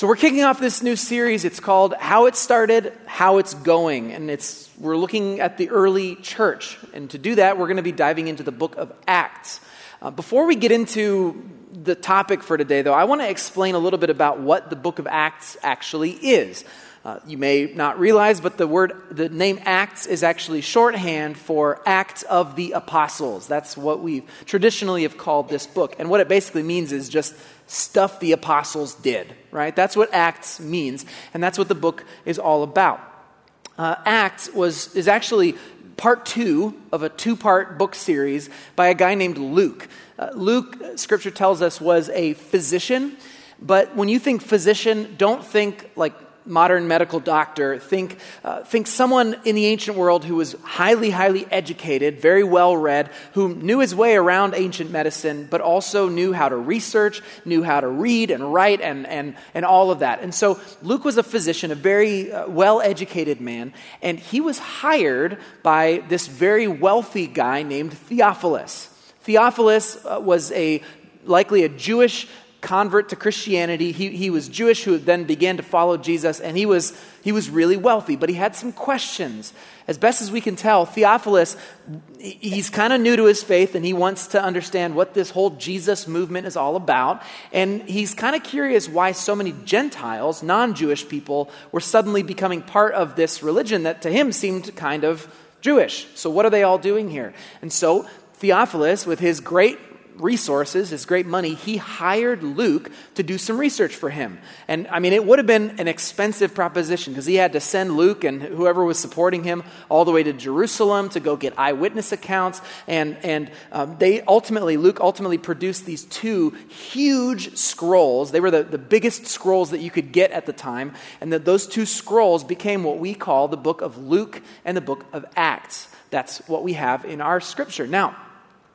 So we're kicking off this new series. It's called How It Started, How It's Going. And it's we're looking at the early church. And to do that, we're going to be diving into the book of Acts. Uh, before we get into the topic for today, though, I want to explain a little bit about what the book of Acts actually is. Uh, you may not realize, but the word, the name Acts is actually shorthand for Acts of the Apostles. That's what we traditionally have called this book. And what it basically means is just stuff the apostles did, right? That's what Acts means, and that's what the book is all about. Uh, Acts was, is actually part two of a two part book series by a guy named Luke. Uh, Luke, scripture tells us, was a physician, but when you think physician, don't think like modern medical doctor, think, uh, think someone in the ancient world who was highly, highly educated, very well read, who knew his way around ancient medicine, but also knew how to research, knew how to read and write, and, and, and all of that. And so Luke was a physician, a very uh, well educated man, and he was hired by this very wealthy guy named Theophilus. Theophilus uh, was a likely a Jewish convert to Christianity. He, he was Jewish who then began to follow Jesus, and he was, he was really wealthy, but he had some questions. As best as we can tell, Theophilus, he's kind of new to his faith, and he wants to understand what this whole Jesus movement is all about. And he's kind of curious why so many Gentiles, non Jewish people, were suddenly becoming part of this religion that to him seemed kind of Jewish. So, what are they all doing here? And so, Theophilus, with his great resources, his great money, he hired Luke to do some research for him. And I mean, it would have been an expensive proposition because he had to send Luke and whoever was supporting him all the way to Jerusalem to go get eyewitness accounts. And, and um, they ultimately, Luke ultimately produced these two huge scrolls. They were the, the biggest scrolls that you could get at the time. And that those two scrolls became what we call the book of Luke and the book of Acts. That's what we have in our scripture. Now,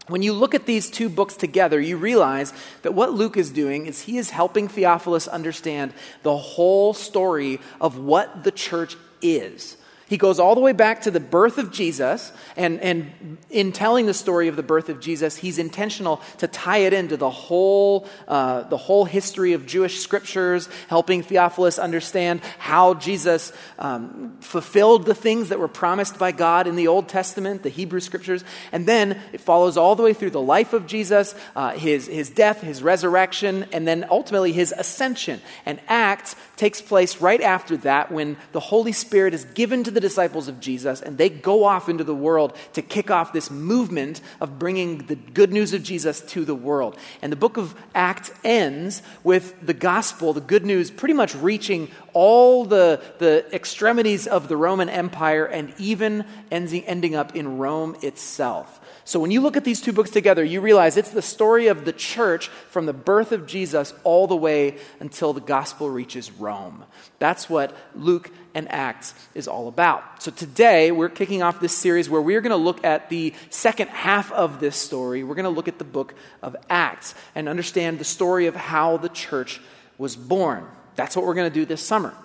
when you look at these two books together, you realize that what Luke is doing is he is helping Theophilus understand the whole story of what the church is. He goes all the way back to the birth of Jesus, and, and in telling the story of the birth of Jesus, he's intentional to tie it into the whole, uh, the whole history of Jewish scriptures, helping Theophilus understand how Jesus um, fulfilled the things that were promised by God in the Old Testament, the Hebrew scriptures. And then it follows all the way through the life of Jesus, uh, his, his death, his resurrection, and then ultimately his ascension. And Acts takes place right after that when the Holy Spirit is given to the disciples of Jesus and they go off into the world to kick off this movement of bringing the good news of Jesus to the world. And the book of Acts ends with the gospel, the good news, pretty much reaching all the, the extremities of the Roman Empire and even ending, ending up in Rome itself. So when you look at these two books together, you realize it's the story of the church from the birth of Jesus all the way until the gospel reaches Rome. That's what Luke and Acts is all about. So today, we're kicking off this series where we're going to look at the second half of this story. We're going to look at the book of Acts and understand the story of how the church was born. That's what we're going to do this summer.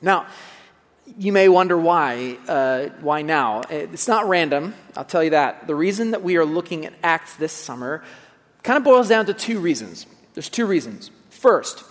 Now, you may wonder why. Uh, why now? It's not random, I'll tell you that. The reason that we are looking at Acts this summer kind of boils down to two reasons. There's two reasons. First,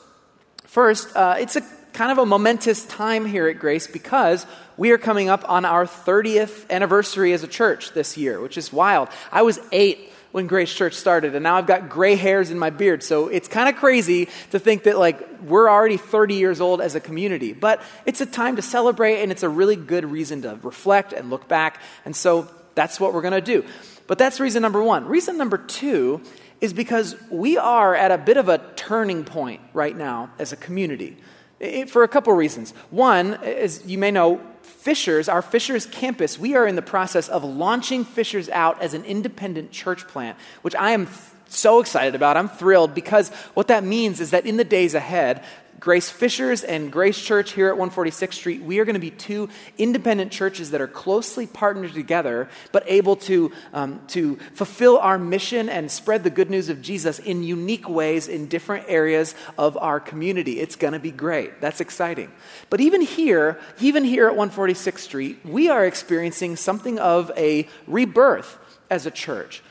first, uh, it's a kind of a momentous time here at Grace because we are coming up on our 30th anniversary as a church this year, which is wild. I was eight when Grace Church started, and now I've got gray hairs in my beard. So it's kind of crazy to think that like we're already 30 years old as a community. But it's a time to celebrate, and it's a really good reason to reflect and look back. And so that's what we're going to do. But that's reason number one. Reason number two is because we are at a bit of a turning point right now as a community. It, for a couple reasons. One, as you may know, Fishers, our Fishers campus, we are in the process of launching Fishers out as an independent church plant, which I am so excited about. I'm thrilled because what that means is that in the days ahead, Grace Fishers and Grace Church here at 146th Street, we are going to be two independent churches that are closely partnered together, but able to, um, to fulfill our mission and spread the good news of Jesus in unique ways in different areas of our community. It's going to be great. That's exciting. But even here, even here at 146th Street, we are experiencing something of a rebirth as a church.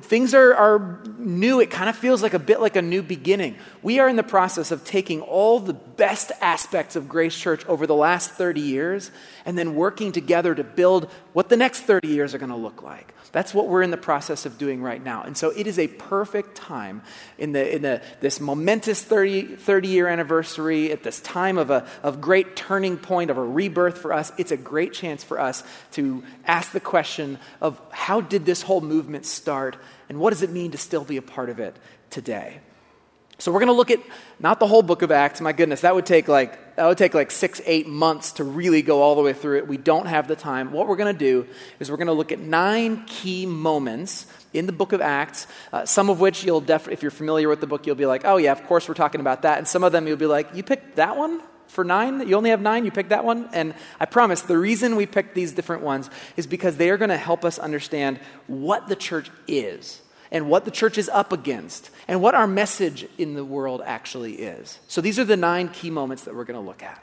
Things are, are new. It kind of feels like a bit like a new beginning. We are in the process of taking all the best aspects of Grace Church over the last 30 years and then working together to build what the next 30 years are going to look like. That's what we're in the process of doing right now. And so it is a perfect time in, the, in the, this momentous 30, 30 year anniversary, at this time of a of great turning point, of a rebirth for us. It's a great chance for us to ask the question of how did this whole movement start and what does it mean to still be a part of it today? So we're going to look at not the whole book of Acts. My goodness, that would take like that would take like six, eight months to really go all the way through it. We don't have the time. What we're going to do is we're going to look at nine key moments in the book of Acts. Uh, some of which you'll definitely, if you're familiar with the book, you'll be like, oh yeah, of course we're talking about that. And some of them you'll be like, you picked that one for nine? You only have nine? You picked that one? And I promise the reason we picked these different ones is because they are going to help us understand what the church is and what the church is up against and what our message in the world actually is. So these are the nine key moments that we're going to look at.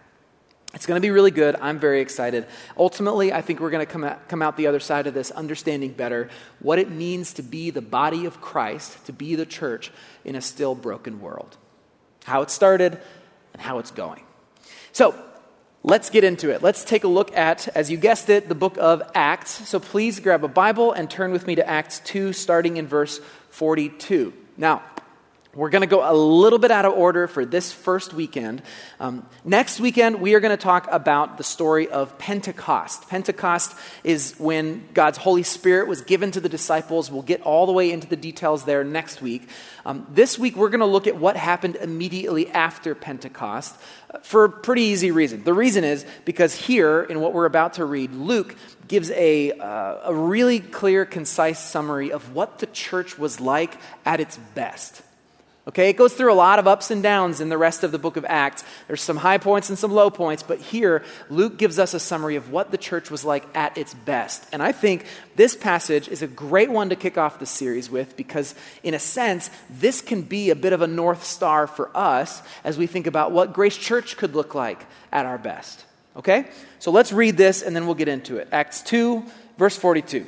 It's going to be really good. I'm very excited. Ultimately, I think we're going to come out, come out the other side of this understanding better what it means to be the body of Christ, to be the church in a still broken world. How it started and how it's going. So, Let's get into it. Let's take a look at, as you guessed it, the book of Acts. So please grab a Bible and turn with me to Acts 2, starting in verse 42. Now, we're going to go a little bit out of order for this first weekend. Um, next weekend, we are going to talk about the story of Pentecost. Pentecost is when God's Holy Spirit was given to the disciples. We'll get all the way into the details there next week. Um, this week, we're going to look at what happened immediately after Pentecost uh, for a pretty easy reason. The reason is because here, in what we're about to read, Luke gives a, uh, a really clear, concise summary of what the church was like at its best. Okay, it goes through a lot of ups and downs in the rest of the book of Acts. There's some high points and some low points, but here Luke gives us a summary of what the church was like at its best. And I think this passage is a great one to kick off the series with because, in a sense, this can be a bit of a north star for us as we think about what Grace Church could look like at our best. Okay? So let's read this and then we'll get into it. Acts 2, verse 42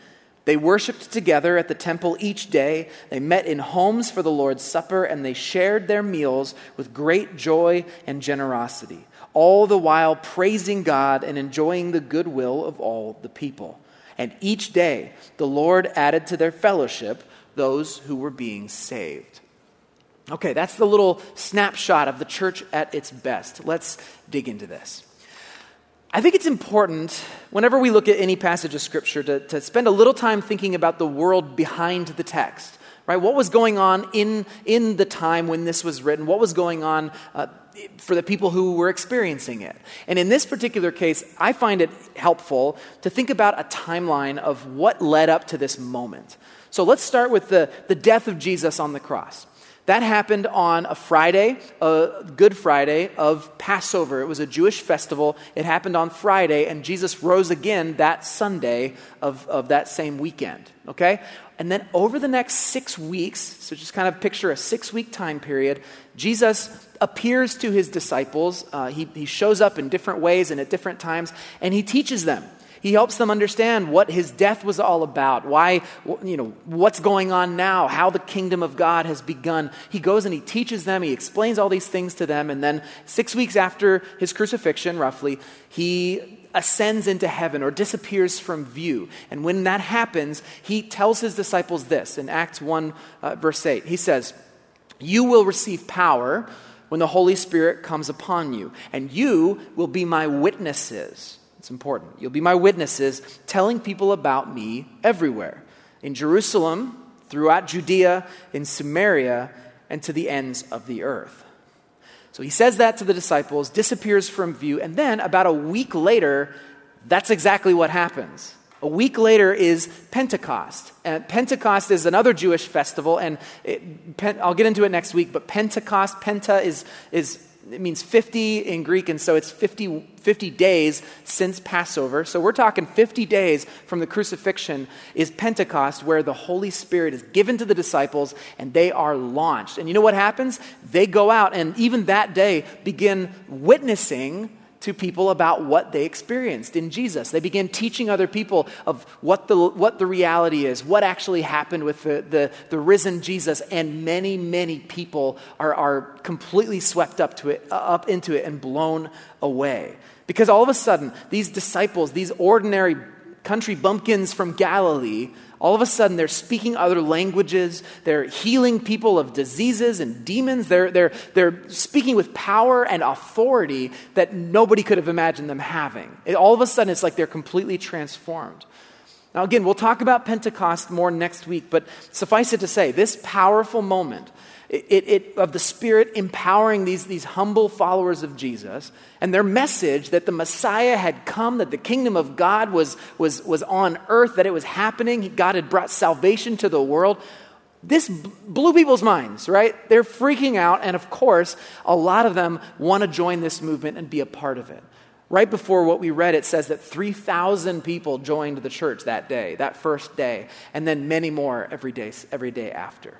They worshiped together at the temple each day. They met in homes for the Lord's Supper, and they shared their meals with great joy and generosity, all the while praising God and enjoying the goodwill of all the people. And each day the Lord added to their fellowship those who were being saved. Okay, that's the little snapshot of the church at its best. Let's dig into this. I think it's important, whenever we look at any passage of Scripture, to, to spend a little time thinking about the world behind the text. Right? What was going on in, in the time when this was written? What was going on uh, for the people who were experiencing it? And in this particular case, I find it helpful to think about a timeline of what led up to this moment. So let's start with the, the death of Jesus on the cross. That happened on a Friday, a Good Friday of Passover. It was a Jewish festival. It happened on Friday, and Jesus rose again that Sunday of, of that same weekend. Okay? And then over the next six weeks, so just kind of picture a six week time period, Jesus appears to his disciples. Uh, he, he shows up in different ways and at different times, and he teaches them. He helps them understand what his death was all about, why, you know, what's going on now, how the kingdom of God has begun. He goes and he teaches them, he explains all these things to them, and then six weeks after his crucifixion, roughly, he ascends into heaven or disappears from view. And when that happens, he tells his disciples this in Acts 1, uh, verse 8. He says, You will receive power when the Holy Spirit comes upon you, and you will be my witnesses it's important. You'll be my witnesses, telling people about me everywhere in Jerusalem, throughout Judea, in Samaria, and to the ends of the earth. So he says that to the disciples, disappears from view, and then about a week later, that's exactly what happens. A week later is Pentecost. And Pentecost is another Jewish festival, and it, I'll get into it next week, but Pentecost, Penta is, is it means 50 in Greek, and so it's 50, 50 days since Passover. So we're talking 50 days from the crucifixion is Pentecost, where the Holy Spirit is given to the disciples and they are launched. And you know what happens? They go out and even that day begin witnessing to people about what they experienced in Jesus. They began teaching other people of what the, what the reality is, what actually happened with the, the, the risen Jesus, and many, many people are, are completely swept up, to it, uh, up into it and blown away. Because all of a sudden, these disciples, these ordinary country bumpkins from Galilee, all of a sudden they're speaking other languages. They're healing people of diseases and demons. They're, they're, they're speaking with power and authority that nobody could have imagined them having. It, all of a sudden, it's like they're completely transformed. Now, again, we'll talk about Pentecost more next week, but suffice it to say, this powerful moment it, it, of the Spirit empowering these, these humble followers of Jesus and their message that the Messiah had come, that the kingdom of God was, was, was on earth, that it was happening, God had brought salvation to the world. This blew people's minds, right? They're freaking out, and of course, a lot of them want to join this movement and be a part of it. Right before what we read, it says that 3,000 people joined the church that day, that first day, and then many more every day, every day after.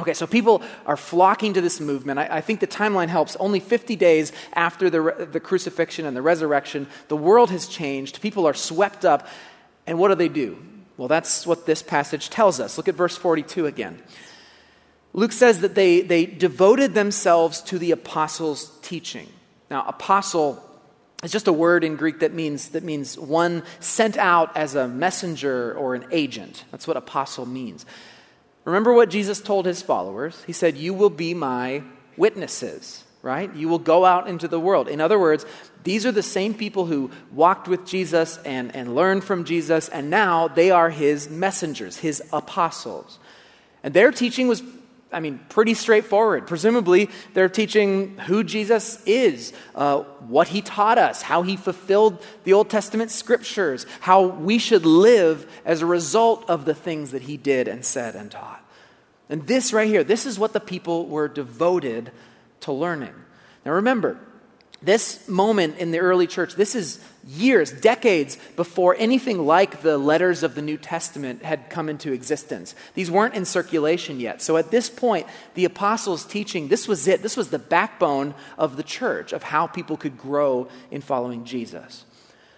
Okay, so people are flocking to this movement. I, I, think the timeline helps. Only 50 days after the, the crucifixion and the resurrection, the world has changed. People are swept up. And what do they do? Well, that's what this passage tells us. Look at verse 42 again. Luke says that they, they devoted themselves to the apostles' teaching. Now, apostle is just a word in Greek that means, that means one sent out as a messenger or an agent. That's what apostle means. Remember what Jesus told his followers? He said, You will be my witnesses, right? You will go out into the world. In other words, these are the same people who walked with Jesus and, and learned from Jesus, and now they are his messengers, his apostles. And their teaching was I mean, pretty straightforward. Presumably, they're teaching who Jesus is, uh, what he taught us, how he fulfilled the Old Testament scriptures, how we should live as a result of the things that he did and said and taught. And this right here, this is what the people were devoted to learning. Now remember, this moment in the early church, this is years, decades before anything like the letters of the New Testament had come into existence. These weren't in circulation yet. So at this point, the apostles' teaching, this was it. This was the backbone of the church, of how people could grow in following Jesus.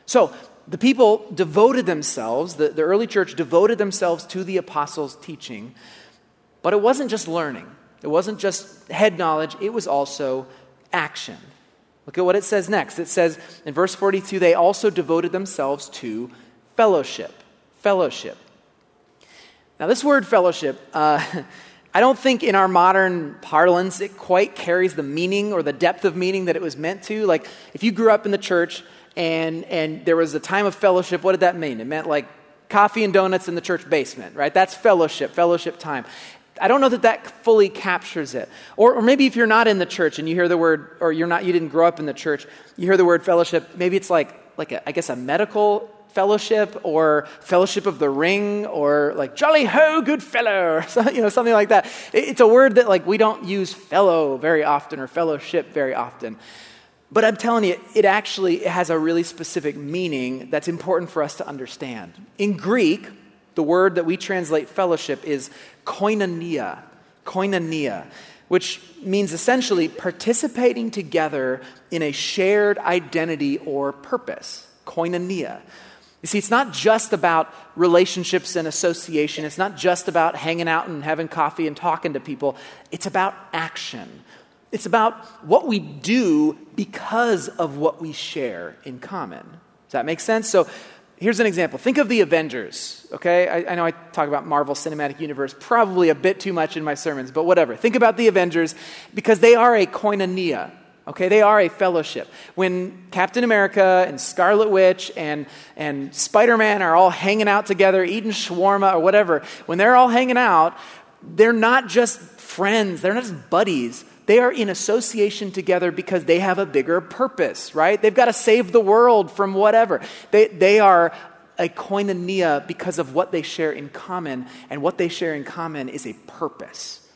So the people devoted themselves, the, the early church devoted themselves to the apostles' teaching, but it wasn't just learning, it wasn't just head knowledge, it was also action. Look at what it says next. It says in verse 42 they also devoted themselves to fellowship. Fellowship. Now, this word fellowship, uh, I don't think in our modern parlance it quite carries the meaning or the depth of meaning that it was meant to. Like, if you grew up in the church and, and there was a time of fellowship, what did that mean? It meant like coffee and donuts in the church basement, right? That's fellowship, fellowship time. I don't know that that fully captures it. Or, or, maybe if you're not in the church and you hear the word, or you're not, you didn't grow up in the church, you hear the word fellowship, maybe it's like, like a, I guess a medical fellowship or fellowship of the ring or like jolly ho good fellow or you know, something like that. It's a word that like we don't use fellow very often or fellowship very often. But I'm telling you, it actually has a really specific meaning that's important for us to understand. In Greek, the word that we translate fellowship is koinonia. Koinonia, which means essentially participating together in a shared identity or purpose. Koinonia. You see, it's not just about relationships and association. It's not just about hanging out and having coffee and talking to people. It's about action. It's about what we do because of what we share in common. Does that make sense? So, here's an example. Think of the Avengers, okay? I, I, know I talk about Marvel Cinematic Universe probably a bit too much in my sermons, but whatever. Think about the Avengers because they are a koinonia, okay? They are a fellowship. When Captain America and Scarlet Witch and, and Spider Man are all hanging out together, eating shawarma or whatever, when they're all hanging out, they're not just friends, they're not just buddies they are in association together because they have a bigger purpose, right? They've got to save the world from whatever. They, they are a koinonia because of what they share in common, and what they share in common is a purpose.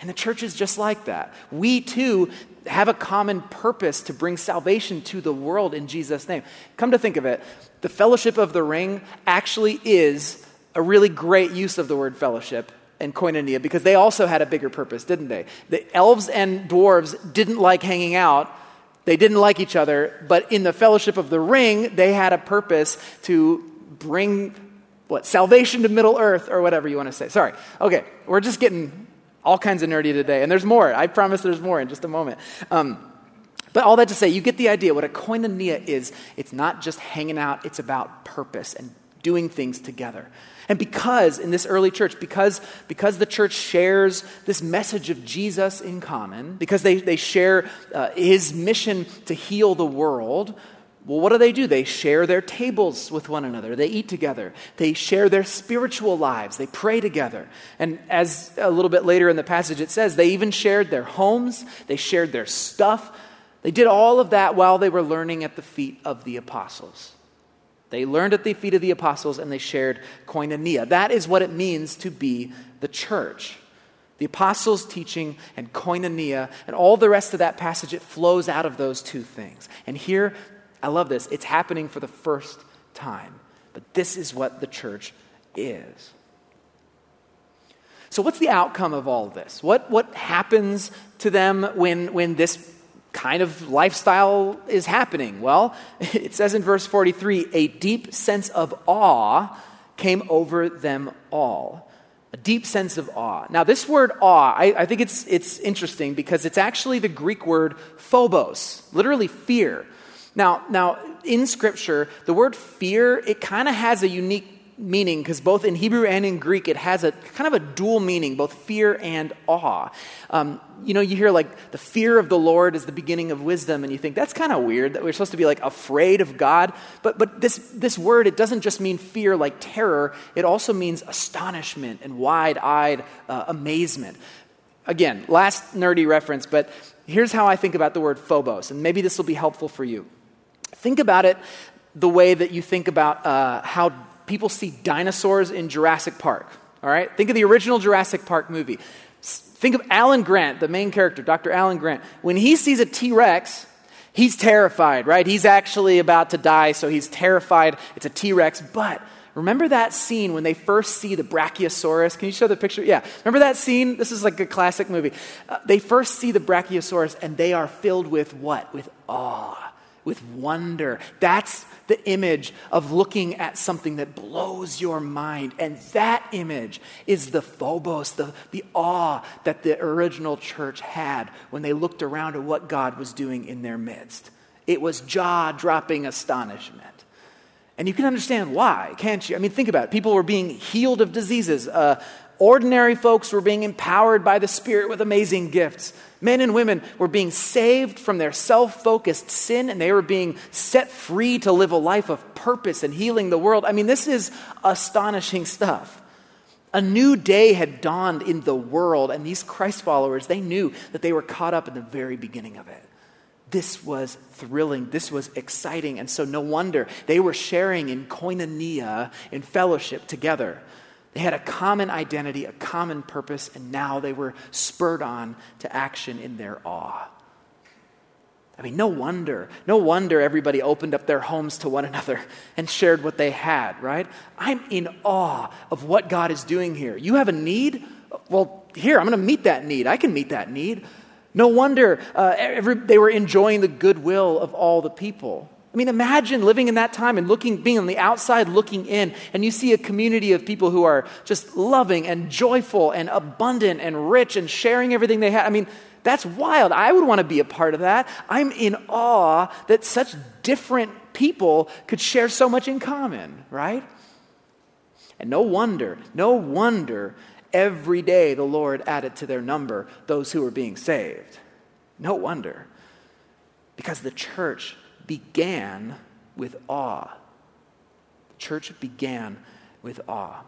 And the church is just like that. We too have a common purpose to bring salvation to the world in Jesus' name. Come to think of it, the fellowship of the ring actually is a really great use of the word fellowship and koinonia because they also had a bigger purpose, didn't they? The elves and dwarves didn't like hanging out. They didn't like each other, but in the fellowship of the ring, they had a purpose to bring what salvation to Middle Earth or whatever you want to say. Sorry. Okay, we're just getting all kinds of nerdy today, and there's more. I promise there's more in just a moment. Um, but all that to say, you get the idea. What a koinonia is, it's not just hanging out, it's about purpose and doing things together. And because in this early church, because, because the church shares this message of Jesus in common, because they, they share uh, his mission to heal the world, well, what do they do? They share their tables with one another. They eat together. They share their spiritual lives. They pray together. And as a little bit later in the passage it says, they even shared their homes, they shared their stuff. They did all of that while they were learning at the feet of the apostles. They learned at the feet of the apostles and they shared koinonia. That is what it means to be the church. The apostles' teaching and koinonia and all the rest of that passage, it flows out of those two things. And here, I love this. It's happening for the first time. But this is what the church is. So, what's the outcome of all of this? What, what happens to them when, when this kind of lifestyle is happening? Well, it says in verse 43 a deep sense of awe came over them all. A deep sense of awe. Now, this word awe, I, I think it's, it's interesting because it's actually the Greek word phobos, literally fear. Now, now, in Scripture, the word fear, it kind of has a unique meaning because both in Hebrew and in Greek, it has a kind of a dual meaning, both fear and awe. Um, you know, you hear like the fear of the Lord is the beginning of wisdom, and you think that's kind of weird that we're supposed to be like afraid of God. But, but this, this word, it doesn't just mean fear like terror, it also means astonishment and wide eyed uh, amazement. Again, last nerdy reference, but here's how I think about the word phobos, and maybe this will be helpful for you. Think about it the way that you think about uh, how people see dinosaurs in Jurassic Park. All right? Think of the original Jurassic Park movie. Think of Alan Grant, the main character, Dr. Alan Grant. When he sees a T Rex, he's terrified, right? He's actually about to die, so he's terrified. It's a T Rex. But remember that scene when they first see the Brachiosaurus? Can you show the picture? Yeah. Remember that scene? This is like a classic movie. Uh, they first see the Brachiosaurus, and they are filled with what? With awe with wonder. That's the image of looking at something that blows your mind. And that image is the phobos, the, the awe that the original church had when they looked around at what God was doing in their midst. It was jaw dropping astonishment. And you can understand why, can't you? I mean, think about it. People were being healed of diseases. Uh, ordinary folks were being empowered by the Spirit with amazing gifts. Men and women were being saved from their self focused sin and they were being set free to live a life of purpose and healing the world. I mean, this is astonishing stuff. A new day had dawned in the world, and these Christ followers, they knew that they were caught up in the very beginning of it. This was thrilling. This was exciting. And so, no wonder they were sharing in koinonia, in fellowship together. They had a common identity, a common purpose, and now they were spurred on to action in their awe. I mean, no wonder, no wonder everybody opened up their homes to one another and shared what they had, right? I'm in awe of what God is doing here. You have a need? Well, here, I'm going to meet that need. I can meet that need. No wonder uh, every, they were enjoying the goodwill of all the people. I mean, imagine living in that time and looking, being on the outside looking in, and you see a community of people who are just loving and joyful and abundant and rich and sharing everything they have. I mean, that's wild. I would want to be a part of that. I'm in awe that such different people could share so much in common, right? And no wonder, no wonder every day the Lord added to their number those who were being saved. No wonder. Because the church began with awe. The church began with awe.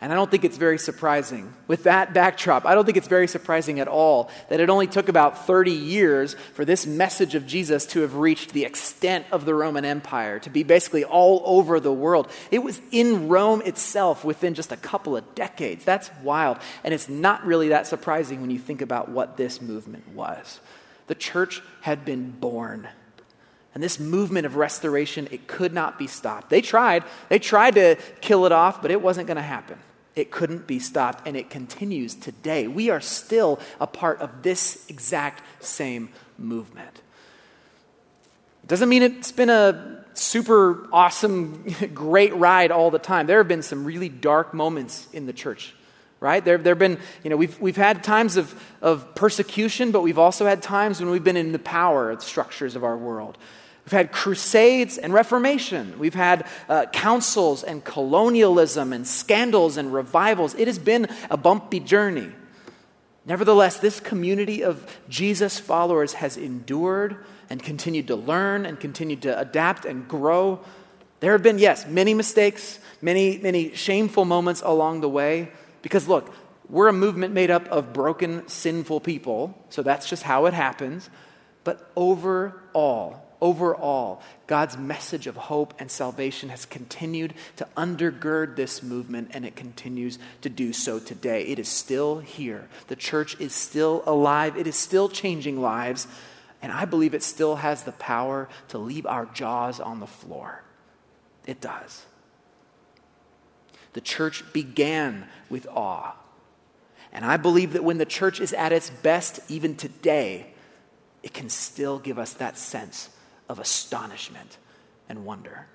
And I don't think it's very surprising. With that backdrop, I don't think it's very surprising at all that it only took about 30 years for this message of Jesus to have reached the extent of the Roman Empire, to be basically all over the world. It was in Rome itself within just a couple of decades. That's wild. And it's not really that surprising when you think about what this movement was. The church had been born. And this movement of restoration, it could not be stopped. They tried. They tried to kill it off, but it wasn't going to happen. It couldn't be stopped, and it continues today. We are still a part of this exact same movement. It doesn't mean it's been a super awesome, great ride all the time. There have been some really dark moments in the church, right? There, have been, you know, we've, we've had times of, of persecution, but we've also had times when we've been in the power structures of our world. We've had crusades and reformation. We've had uh, councils and colonialism and scandals and revivals. It has been a bumpy journey. Nevertheless, this community of Jesus followers has endured and continued to learn and continued to adapt and grow. There have been, yes, many mistakes, many, many shameful moments along the way. Because look, we're a movement made up of broken, sinful people, so that's just how it happens. But overall, overall, God's message of hope and salvation has continued to undergird this movement, and it continues to do so today. It is still here. The church is still alive, it is still changing lives, and I believe it still has the power to leave our jaws on the floor. It does. The church began with awe. And I believe that when the church is at its best, even today, it can still give us that sense of astonishment and wonder.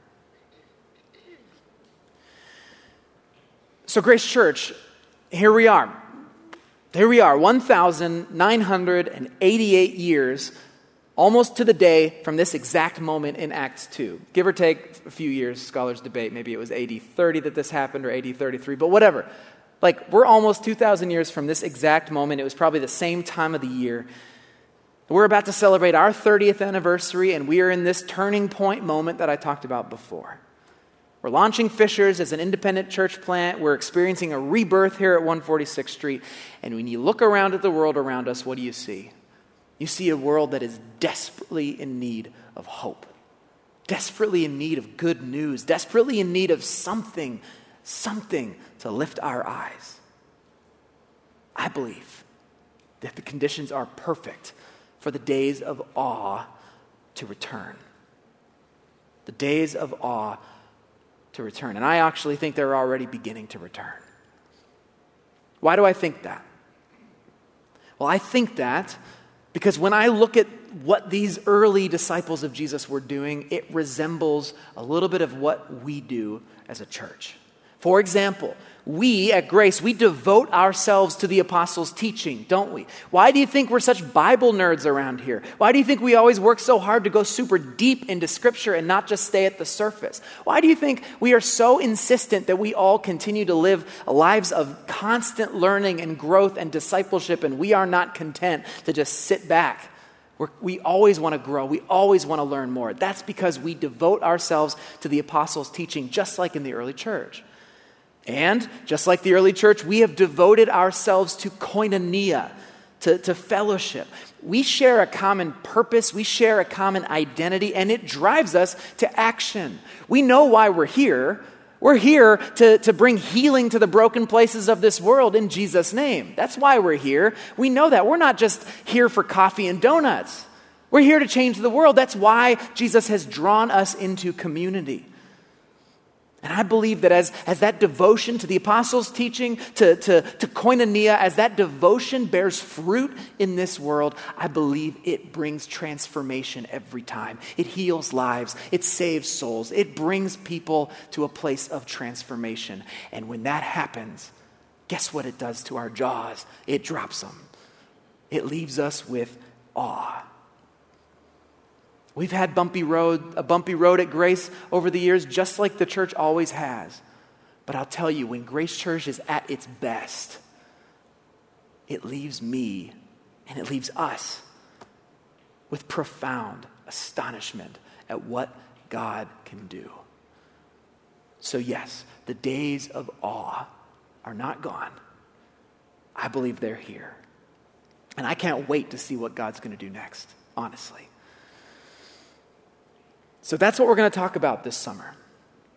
So, Grace Church, here we are. Here we are, 1,988 years, almost to the day from this exact moment in Acts 2. Give or take a few years, scholars debate. Maybe it was AD 30 that this happened or AD 33, but whatever. Like, we're almost 2,000 years from this exact moment. It was probably the same time of the year. We're about to celebrate our 30th anniversary, and we are in this turning point moment that I talked about before. We're launching Fishers as an independent church plant. We're experiencing a rebirth here at 146th Street. And when you look around at the world around us, what do you see? You see a world that is desperately in need of hope, desperately in need of good news, desperately in need of something, something to lift our eyes. I believe that the conditions are perfect for the days of awe to return. The days of awe to return. And I actually think they're already beginning to return. Why do I think that? Well, I think that because when I look at what these early disciples of Jesus were doing, it resembles a little bit of what we do as a church. For example, we at Grace, we devote ourselves to the apostles' teaching, don't we? Why do you think we're such Bible nerds around here? Why do you think we always work so hard to go super deep into Scripture and not just stay at the surface? Why do you think we are so insistent that we all continue to live lives of constant learning and growth and discipleship and we are not content to just sit back? We're, we always want to grow. We always want to learn more. That's because we devote ourselves to the apostles' teaching, just like in the early church. And just like the early church, we have devoted ourselves to koinonia, to, to fellowship. We share a common purpose, we share a common identity, and it drives us to action. We know why we're here. We're here to, to bring healing to the broken places of this world in Jesus' name. That's why we're here. We know that. We're not just here for coffee and donuts. We're here to change the world. That's why Jesus has drawn us into community. And I believe that as, as that devotion to the apostles' teaching, to, to, to koinonia, as that devotion bears fruit in this world, I believe it brings transformation every time. It heals lives, it saves souls, it brings people to a place of transformation. And when that happens, guess what it does to our jaws? It drops them, it leaves us with awe. We've had bumpy road, a bumpy road at Grace over the years, just like the church always has. But I'll tell you, when Grace Church is at its best, it leaves me and it leaves us with profound astonishment at what God can do. So, yes, the days of awe are not gone. I believe they're here. And I can't wait to see what God's going to do next, honestly. So that's what we're going to talk about this summer.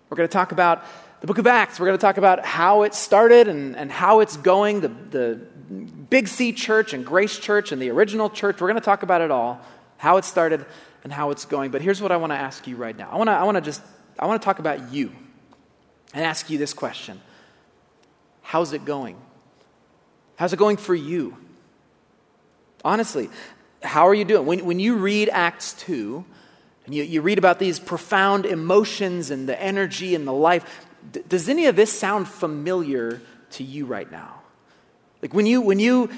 We're going to talk about the book of Acts. We're going to talk about how it started and, and how it's going, the, the Big C church and Grace Church and the original church. We're going to talk about it all, how it started and how it's going. But here's what I want to ask you right now. I want to, I want to just, I want to talk about you and ask you this question. How's it going? How's it going for you? Honestly, how are you doing? When, when you read Acts 2, and you, you read about these profound emotions and the energy and the life, d- does any of this sound familiar to you right now? Like when you, when you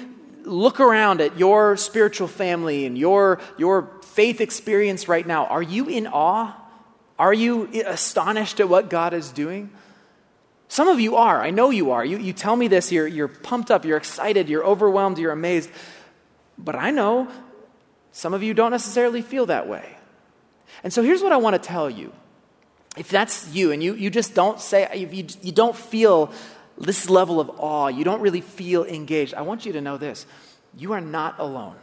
look around at your spiritual family and your, your faith experience right now, are you in awe? Are you astonished at what God is doing? Some of you are. I know you are. You, you tell me this, you're, you're pumped up, you're excited, you're overwhelmed, you're amazed. But I know some of you don't necessarily feel that way. And so here's what I want to tell you. If that's you and you, you just don't say, if you, you don't feel this level of awe, you don't really feel engaged, I want you to know this you are not alone.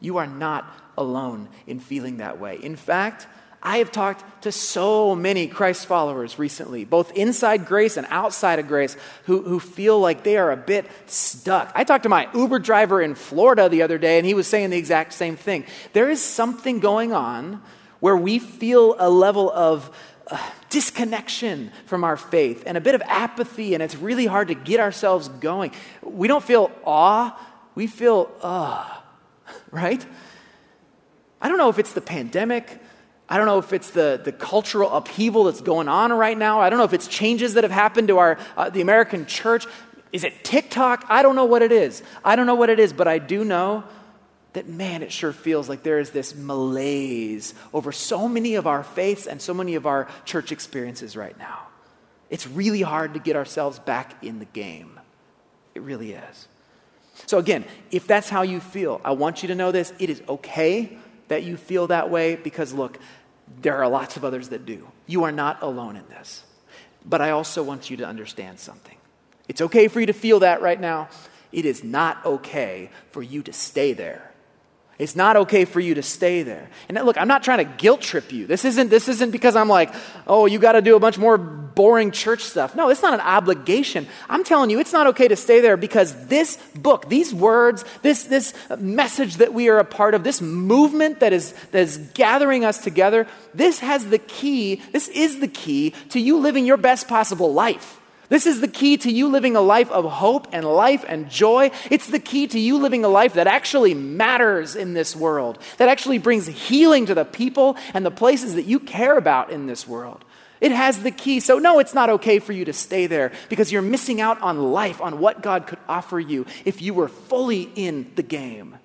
You are not alone in feeling that way. In fact, I have talked to so many Christ followers recently, both inside grace and outside of grace, who, who feel like they are a bit stuck. I talked to my Uber driver in Florida the other day, and he was saying the exact same thing. There is something going on where we feel a level of uh, disconnection from our faith and a bit of apathy, and it's really hard to get ourselves going. We don't feel awe, we feel, uh, right? I don't know if it's the pandemic. I don't know if it's the, the cultural upheaval that's going on right now. I don't know if it's changes that have happened to our, uh, the American church. Is it TikTok? I don't know what it is. I don't know what it is, but I do know that, man, it sure feels like there is this malaise over so many of our faiths and so many of our church experiences right now. It's really hard to get ourselves back in the game. It really is. So, again, if that's how you feel, I want you to know this. It is okay that you feel that way because, look, there are lots of others that do. You are not alone in this. But I also want you to understand something. It's okay for you to feel that right now. It is not okay for you to stay there. It's not okay for you to stay there. And look, I'm not trying to guilt trip you. This isn't, this isn't because I'm like, oh, you got to do a bunch more boring church stuff. No, it's not an obligation. I'm telling you, it's not okay to stay there because this book, these words, this, this message that we are a part of, this movement that is, that is gathering us together, this has the key, this is the key to you living your best possible life. This is the key to you living a life of hope and life and joy. It's the key to you living a life that actually matters in this world, that actually brings healing to the people and the places that you care about in this world. It has the key. So, no, it's not okay for you to stay there because you're missing out on life, on what God could offer you if you were fully in the game.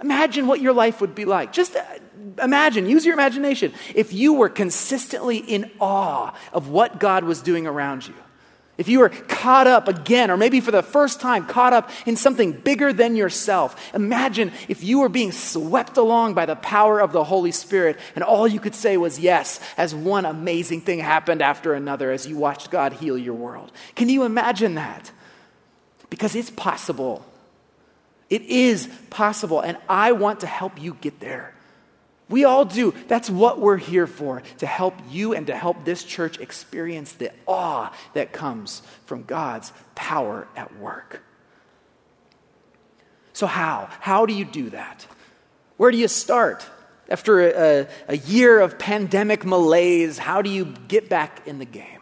Imagine what your life would be like. Just uh, imagine, use your imagination, if you were consistently in awe of what God was doing around you. If you were caught up again, or maybe for the first time, caught up in something bigger than yourself, imagine if you were being swept along by the power of the Holy Spirit and all you could say was yes as one amazing thing happened after another as you watched God heal your world. Can you imagine that? Because it's possible. It is possible, and I want to help you get there. We all do. That's what we're here for, to help you and to help this church experience the awe that comes from God's power at work. So, how? How do you do that? Where do you start? After a, a, year of pandemic malaise, how do you get back in the game?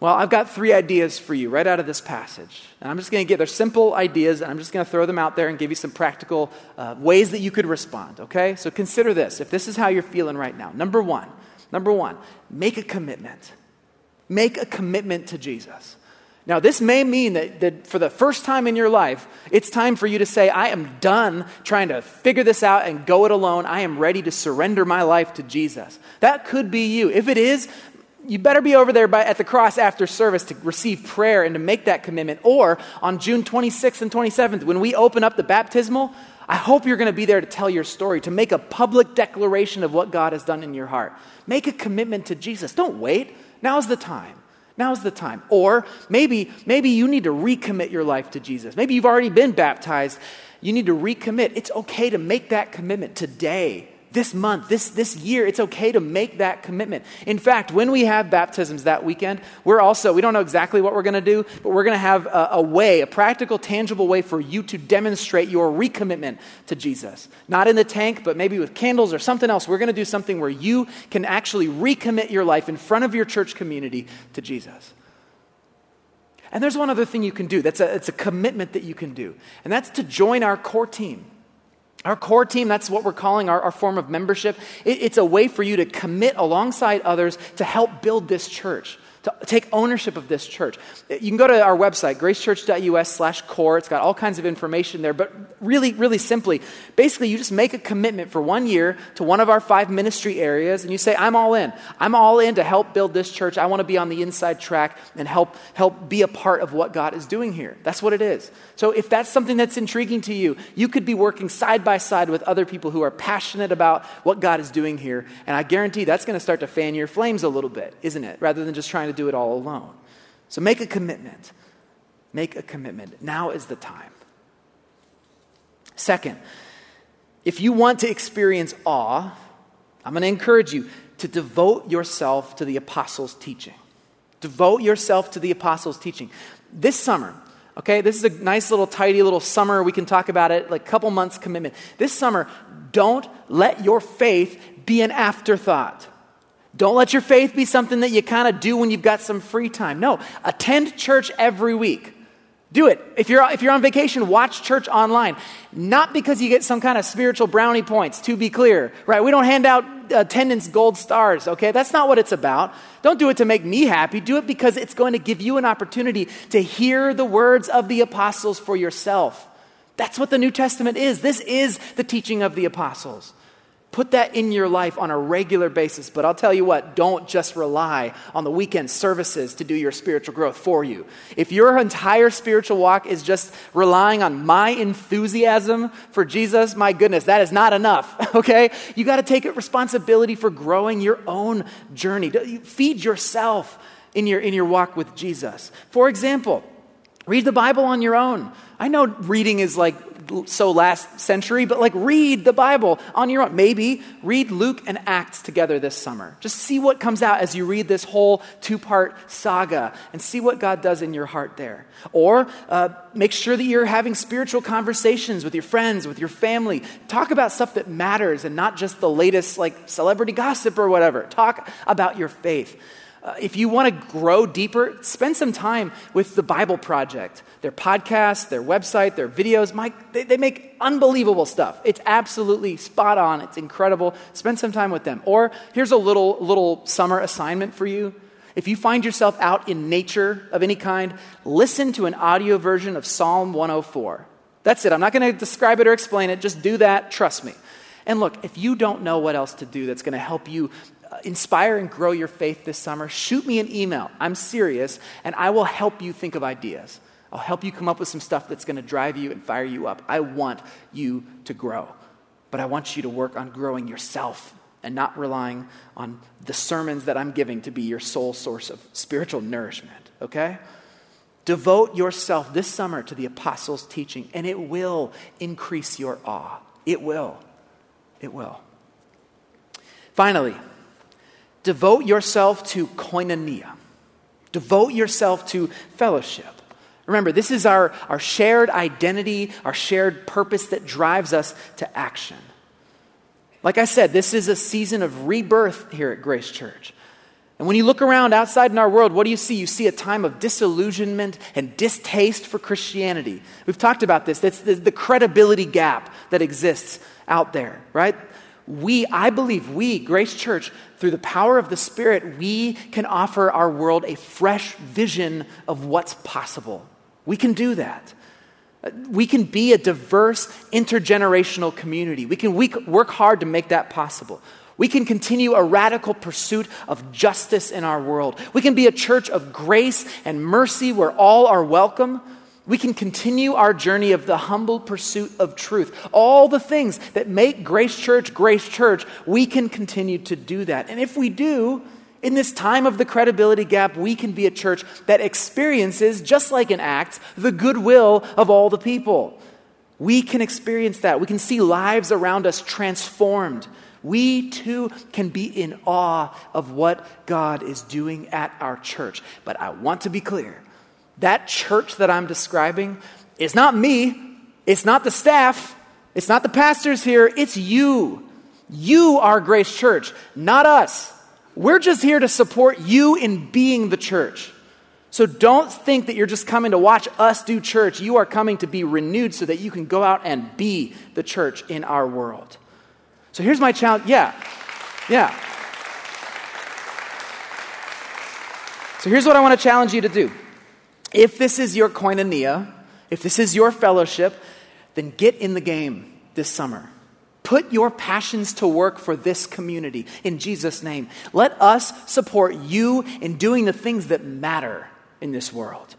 Well, I've got three ideas for you right out of this passage. And I'm just going to get, they're simple ideas, and I'm just going to throw them out there and give you some practical uh, ways that you could respond, okay? So consider this if this is how you're feeling right now. Number one, number one, make a commitment. Make a commitment to Jesus. Now, this may mean that, that for the first time in your life, it's time for you to say, I am done trying to figure this out and go it alone. I am ready to surrender my life to Jesus. That could be you. If it is, you better be over there by, at the cross after service to receive prayer and to make that commitment. Or on June 26th and 27th, when we open up the baptismal, I hope you're going to be there to tell your story, to make a public declaration of what God has done in your heart. Make a commitment to Jesus. Don't wait. Now's the time. Now's the time. Or maybe, maybe you need to recommit your life to Jesus. Maybe you've already been baptized. You need to recommit. It's okay to make that commitment today this month, this, this year, it's okay to make that commitment. In fact, when we have baptisms that weekend, we're also, we don't know exactly what we're going to do, but we're going to have a, a, way, a practical, tangible way for you to demonstrate your recommitment to Jesus. Not in the tank, but maybe with candles or something else. We're going to do something where you can actually recommit your life in front of your church community to Jesus. And there's one other thing you can do. That's a, it's a commitment that you can do, and that's to join our core team. Our core team, that's what we're calling our, our form of membership. It, it's a way for you to commit alongside others to help build this church to take ownership of this church. You can go to our website, gracechurch.us slash core. It's got all kinds of information there. But really, really simply, basically, you just make a commitment for one year to one of our five ministry areas, and you say, I'm all in. I'm all in to help build this church. I want to be on the inside track and help, help be a part of what God is doing here. That's what it is. So if that's something that's intriguing to you, you could be working side by side with other people who are passionate about what God is doing here. And I guarantee that's going to start to fan your flames a little bit, isn't it? Rather than just trying to do it all alone. So make a commitment. Make a commitment. Now is the time. Second, if you want to experience awe, I'm going to encourage you to devote yourself to the apostles' teaching. Devote yourself to the apostles' teaching. This summer, okay, this is a nice little tidy little summer. We can talk about it, like couple months commitment. This summer, don't let your faith be an afterthought. Don't let your faith be something that you kind of do when you've got some free time. No, attend church every week. Do it. If you're, if you're on vacation, watch church online. Not because you get some kind of spiritual brownie points, to be clear, right? We don't hand out attendance gold stars, okay? That's not what it's about. Don't do it to make me happy. Do it because it's going to give you an opportunity to hear the words of the apostles for yourself. That's what the New Testament is. This is the teaching of the apostles. Put that in your life on a regular basis. But I'll tell you what, don't just rely on the weekend services to do your spiritual growth for you. If your entire spiritual walk is just relying on my enthusiasm for Jesus, my goodness, that is not enough, okay? You got to take responsibility for growing your own journey. Feed yourself in your, in your walk with Jesus. For example, read the Bible on your own. I know reading is like so last century, but like read the Bible on your own. Maybe read Luke and Acts together this summer. Just see what comes out as you read this whole two part saga and see what God does in your heart there. Or uh, make sure that you're having spiritual conversations with your friends, with your family. Talk about stuff that matters and not just the latest like celebrity gossip or whatever. Talk about your faith. Uh, if you want to grow deeper, spend some time with the Bible Project. Their podcast, their website, their videos, Mike, they, they make unbelievable stuff. It's absolutely spot on. It's incredible. Spend some time with them. Or here's a little, little summer assignment for you. If you find yourself out in nature of any kind, listen to an audio version of Psalm 104. That's it. I'm not going to describe it or explain it. Just do that. Trust me. And look, if you don't know what else to do that's going to help you uh, inspire and grow your faith this summer, shoot me an email. I'm serious, and I will help you think of ideas. I'll help you come up with some stuff that's going to drive you and fire you up. I want you to grow, but I want you to work on growing yourself and not relying on the sermons that I'm giving to be your sole source of spiritual nourishment, okay? Devote yourself this summer to the apostles' teaching, and it will increase your awe. It will. It will. Finally, devote yourself to koinonia. Devote yourself to fellowship. Remember, this is our, our shared identity, our shared purpose that drives us to action. Like I said, this is a season of rebirth here at Grace Church. And when you look around outside in our world, what do you see? You see a time of disillusionment and distaste for Christianity. We've talked about this. That's the, the credibility gap that exists out there, right? We, I believe, we, Grace Church, through the power of the Spirit, we can offer our world a fresh vision of what's possible. We can do that. We can be a diverse, intergenerational community. We can work hard to make that possible. We can continue a radical pursuit of justice in our world. We can be a church of grace and mercy where all are welcome. We can continue our journey of the humble pursuit of truth. All the things that make Grace Church Grace Church, we can continue to do that. And if we do, In this time of the credibility gap, we can be a church that experiences, just like in Acts, the goodwill of all the people. We can experience that. We can see lives around us transformed. We too can be in awe of what God is doing at our church. But I want to be clear that church that I'm describing is not me, it's not the staff, it's not the pastors here, it's you. You are Grace Church, not us. We're just here to support you in being the church. So don't think that you're just coming to watch us do church. You are coming to be renewed so that you can go out and be the church in our world. So here's my challenge. Yeah. Yeah. So here's what I want to challenge you to do. If this is your koinonia, if this is your fellowship, then get in the game this summer. Put your passions to work for this community in Jesus' name. Let us support you in doing the things that matter in this world,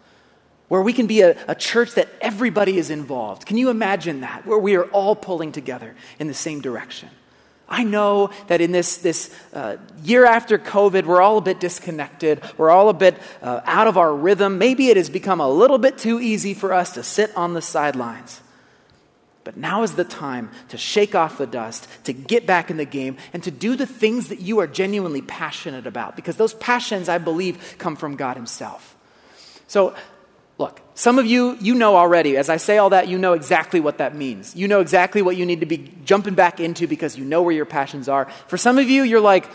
where we can be a, a, church that everybody is involved. Can you imagine that? Where we are all pulling together in the same direction. I know that in this, this uh, year after COVID, we're all a bit disconnected. We're all a bit uh, out of our rhythm. Maybe it has become a little bit too easy for us to sit on the sidelines. But now is the time to shake off the dust, to get back in the game, and to do the things that you are genuinely passionate about, because those passions, I believe, come from God Himself. So, look, some of you, you know already. As I say all that, you know exactly what that means. You know exactly what you need to be jumping back into because you know where your passions are. For some of you, you're like,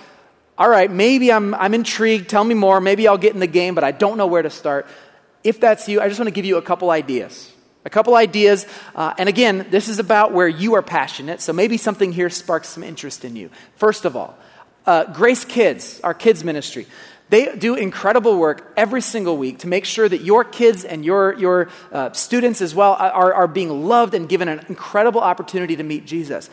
all right, maybe I'm, I'm intrigued. Tell me more. Maybe I'll get in the game, but I don't know where to start. If that's you, I just want to give you a couple ideas a couple ideas. Uh, and again, this is about where you are passionate, so maybe something here sparks some interest in you. First of all, uh, Grace Kids, our kids ministry. They do incredible work every single week to make sure that your kids and your, your uh, students as well are, are being loved and given an incredible opportunity to meet Jesus.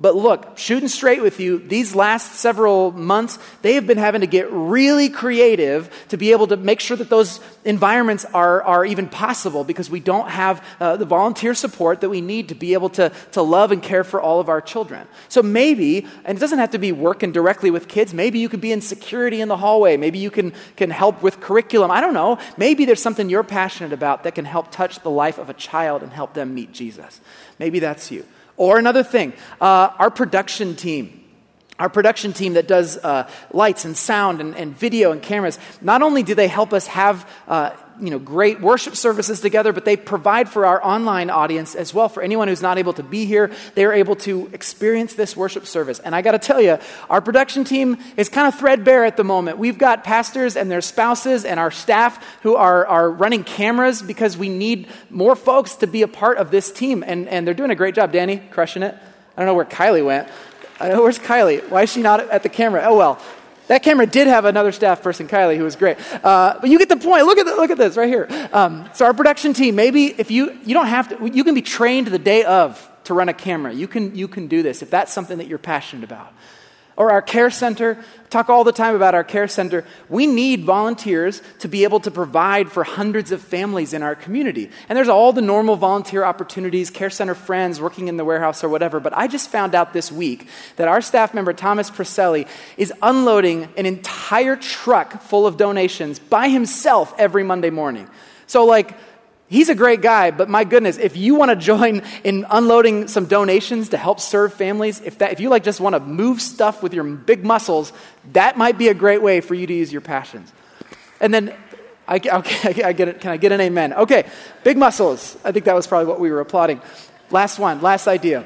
But look, shooting straight with you, these last several months, they have been having to get really creative to be able to make sure that those environments are, are even possible because we don't have uh, the volunteer support that we need to be able to, to love and care for all of our children. So maybe, and it doesn't have to be working directly with kids, maybe you could be in security in the hallway. Maybe you can, can help with curriculum. I don't know. Maybe there's something you're passionate about that can help touch the life of a child and help them meet Jesus. Maybe that's you. Or another thing, uh, our production team. Our production team that does uh, lights and sound and, and, video and cameras, not only do they help us have uh, you know, great worship services together, but they provide for our online audience as well. For anyone who's not able to be here, they're able to experience this worship service. And I got to tell you, our production team is kind of threadbare at the moment. We've got pastors and their spouses and our staff who are, are running cameras because we need more folks to be a part of this team. And, and they're doing a great job. Danny, crushing it. I don't know where Kylie went. I know, where's Kylie? Why is she not at the camera? Oh, well. That camera did have another staff person, Kylie, who was great. Uh, but you get the point. Look at, the, look at this right here. Um, so our production team, maybe if you, you don't have to, you can be trained the day of to run a camera. You can, you can do this if that's something that you're passionate about or our care center. Talk all the time about our care center. We need volunteers to be able to provide for hundreds of families in our community. And there's all the normal volunteer opportunities, care center friends, working in the warehouse or whatever. But I just found out this week that our staff member, Thomas Preselli, is unloading an entire truck full of donations by himself every Monday morning. So, like, He's a great guy, but my goodness, if you want to join in unloading some donations to help serve families, if, that, if you like just want to move stuff with your big muscles, that might be a great way for you to use your passions. And then, I, okay, I get it. Can I get an amen? Okay, big muscles. I think that was probably what we were applauding. Last one, last idea.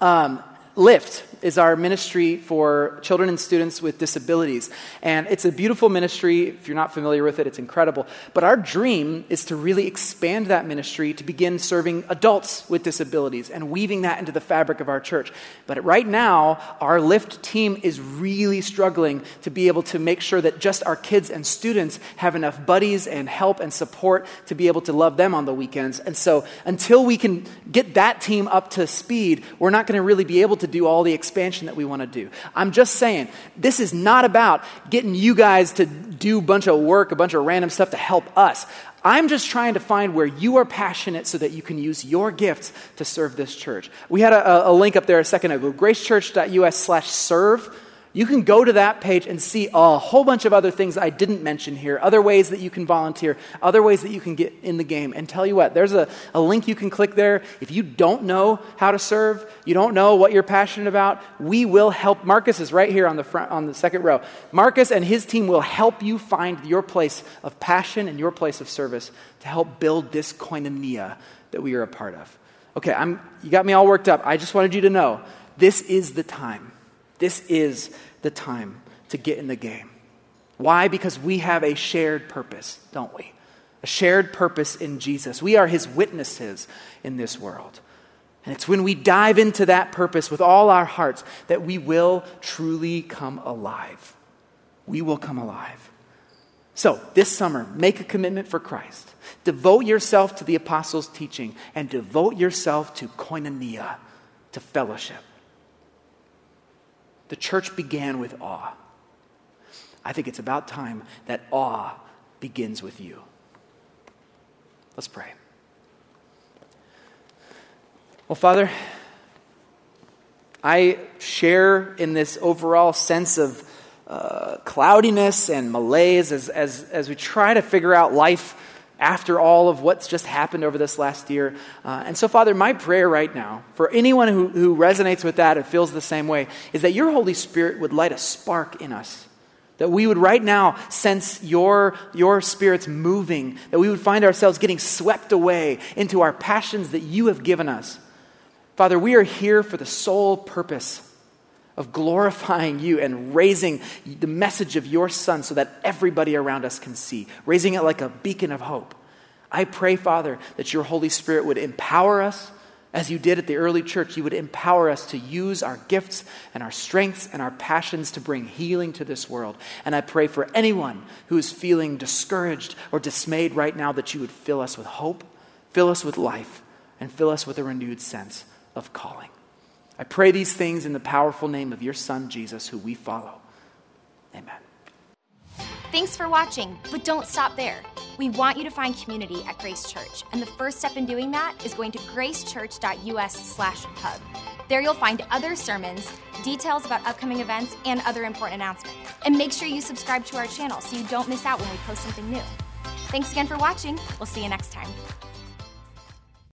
Um, lift is our ministry for children and students with disabilities. And it's a beautiful ministry. If you're not familiar with it, it's incredible. But our dream is to really expand that ministry to begin serving adults with disabilities and weaving that into the fabric of our church. But right now, our Lift team is really struggling to be able to make sure that just our kids and students have enough buddies and help and support to be able to love them on the weekends. And so until we can get that team up to speed, we're not going to really be able to do all the expansion that we want to do. I'm just saying, this is not about getting you guys to do a bunch of work, a bunch of random stuff to help us. I'm just trying to find where you are passionate so that you can use your gifts to serve this church. We had a, a link up there a second ago gracechurch.us slash serve you can go to that page and see a whole bunch of other things I didn't mention here, other ways that you can volunteer, other ways that you can get in the game. And tell you what, there's a, a link you can click there. If you don't know how to serve, you don't know what you're passionate about, we will help. Marcus is right here on the front, on the second row. Marcus and his team will help you find your place of passion and your place of service to help build this koinonia that we are a part of. Okay, I'm, you got me all worked up. I just wanted you to know this is the time. This is the time to get in the game. Why? Because we have a shared purpose, don't we? A shared purpose in Jesus. We are his witnesses in this world. And it's when we dive into that purpose with all our hearts that we will truly come alive. We will come alive. So, this summer, make a commitment for Christ. Devote yourself to the apostles' teaching and devote yourself to koinonia, to fellowship. The church began with awe. I think it's about time that awe begins with you. Let's pray. Well, Father, I share in this overall sense of uh, cloudiness and malaise as, as, as we try to figure out life after all of what's just happened over this last year. Uh, and so, Father, my prayer right now, for anyone who, who resonates with that and feels the same way, is that your Holy Spirit would light a spark in us. That we would right now sense your, your Spirit's moving, that we would find ourselves getting swept away into our passions that you have given us. Father, we are here for the sole purpose of glorifying you and raising the message of your Son so that everybody around us can see, raising it like a beacon of hope. I pray, Father, that your Holy Spirit would empower us as you did at the early church. You would empower us to use our gifts and our strengths and our passions to bring healing to this world. And I pray for anyone who is feeling discouraged or dismayed right now that you would fill us with hope, fill us with life, and fill us with a renewed sense of calling. I pray these things in the powerful name of your Son, Jesus, who we follow. Amen. Thanks for watching, but don't stop there. We want you to find community at Grace Church, and the first step in doing that is going to gracechurch.us/hub. There you'll find other sermons, details about upcoming events, and other important announcements. And make sure you subscribe to our channel so you don't miss out when we post something new. Thanks again for watching. We'll see you next time.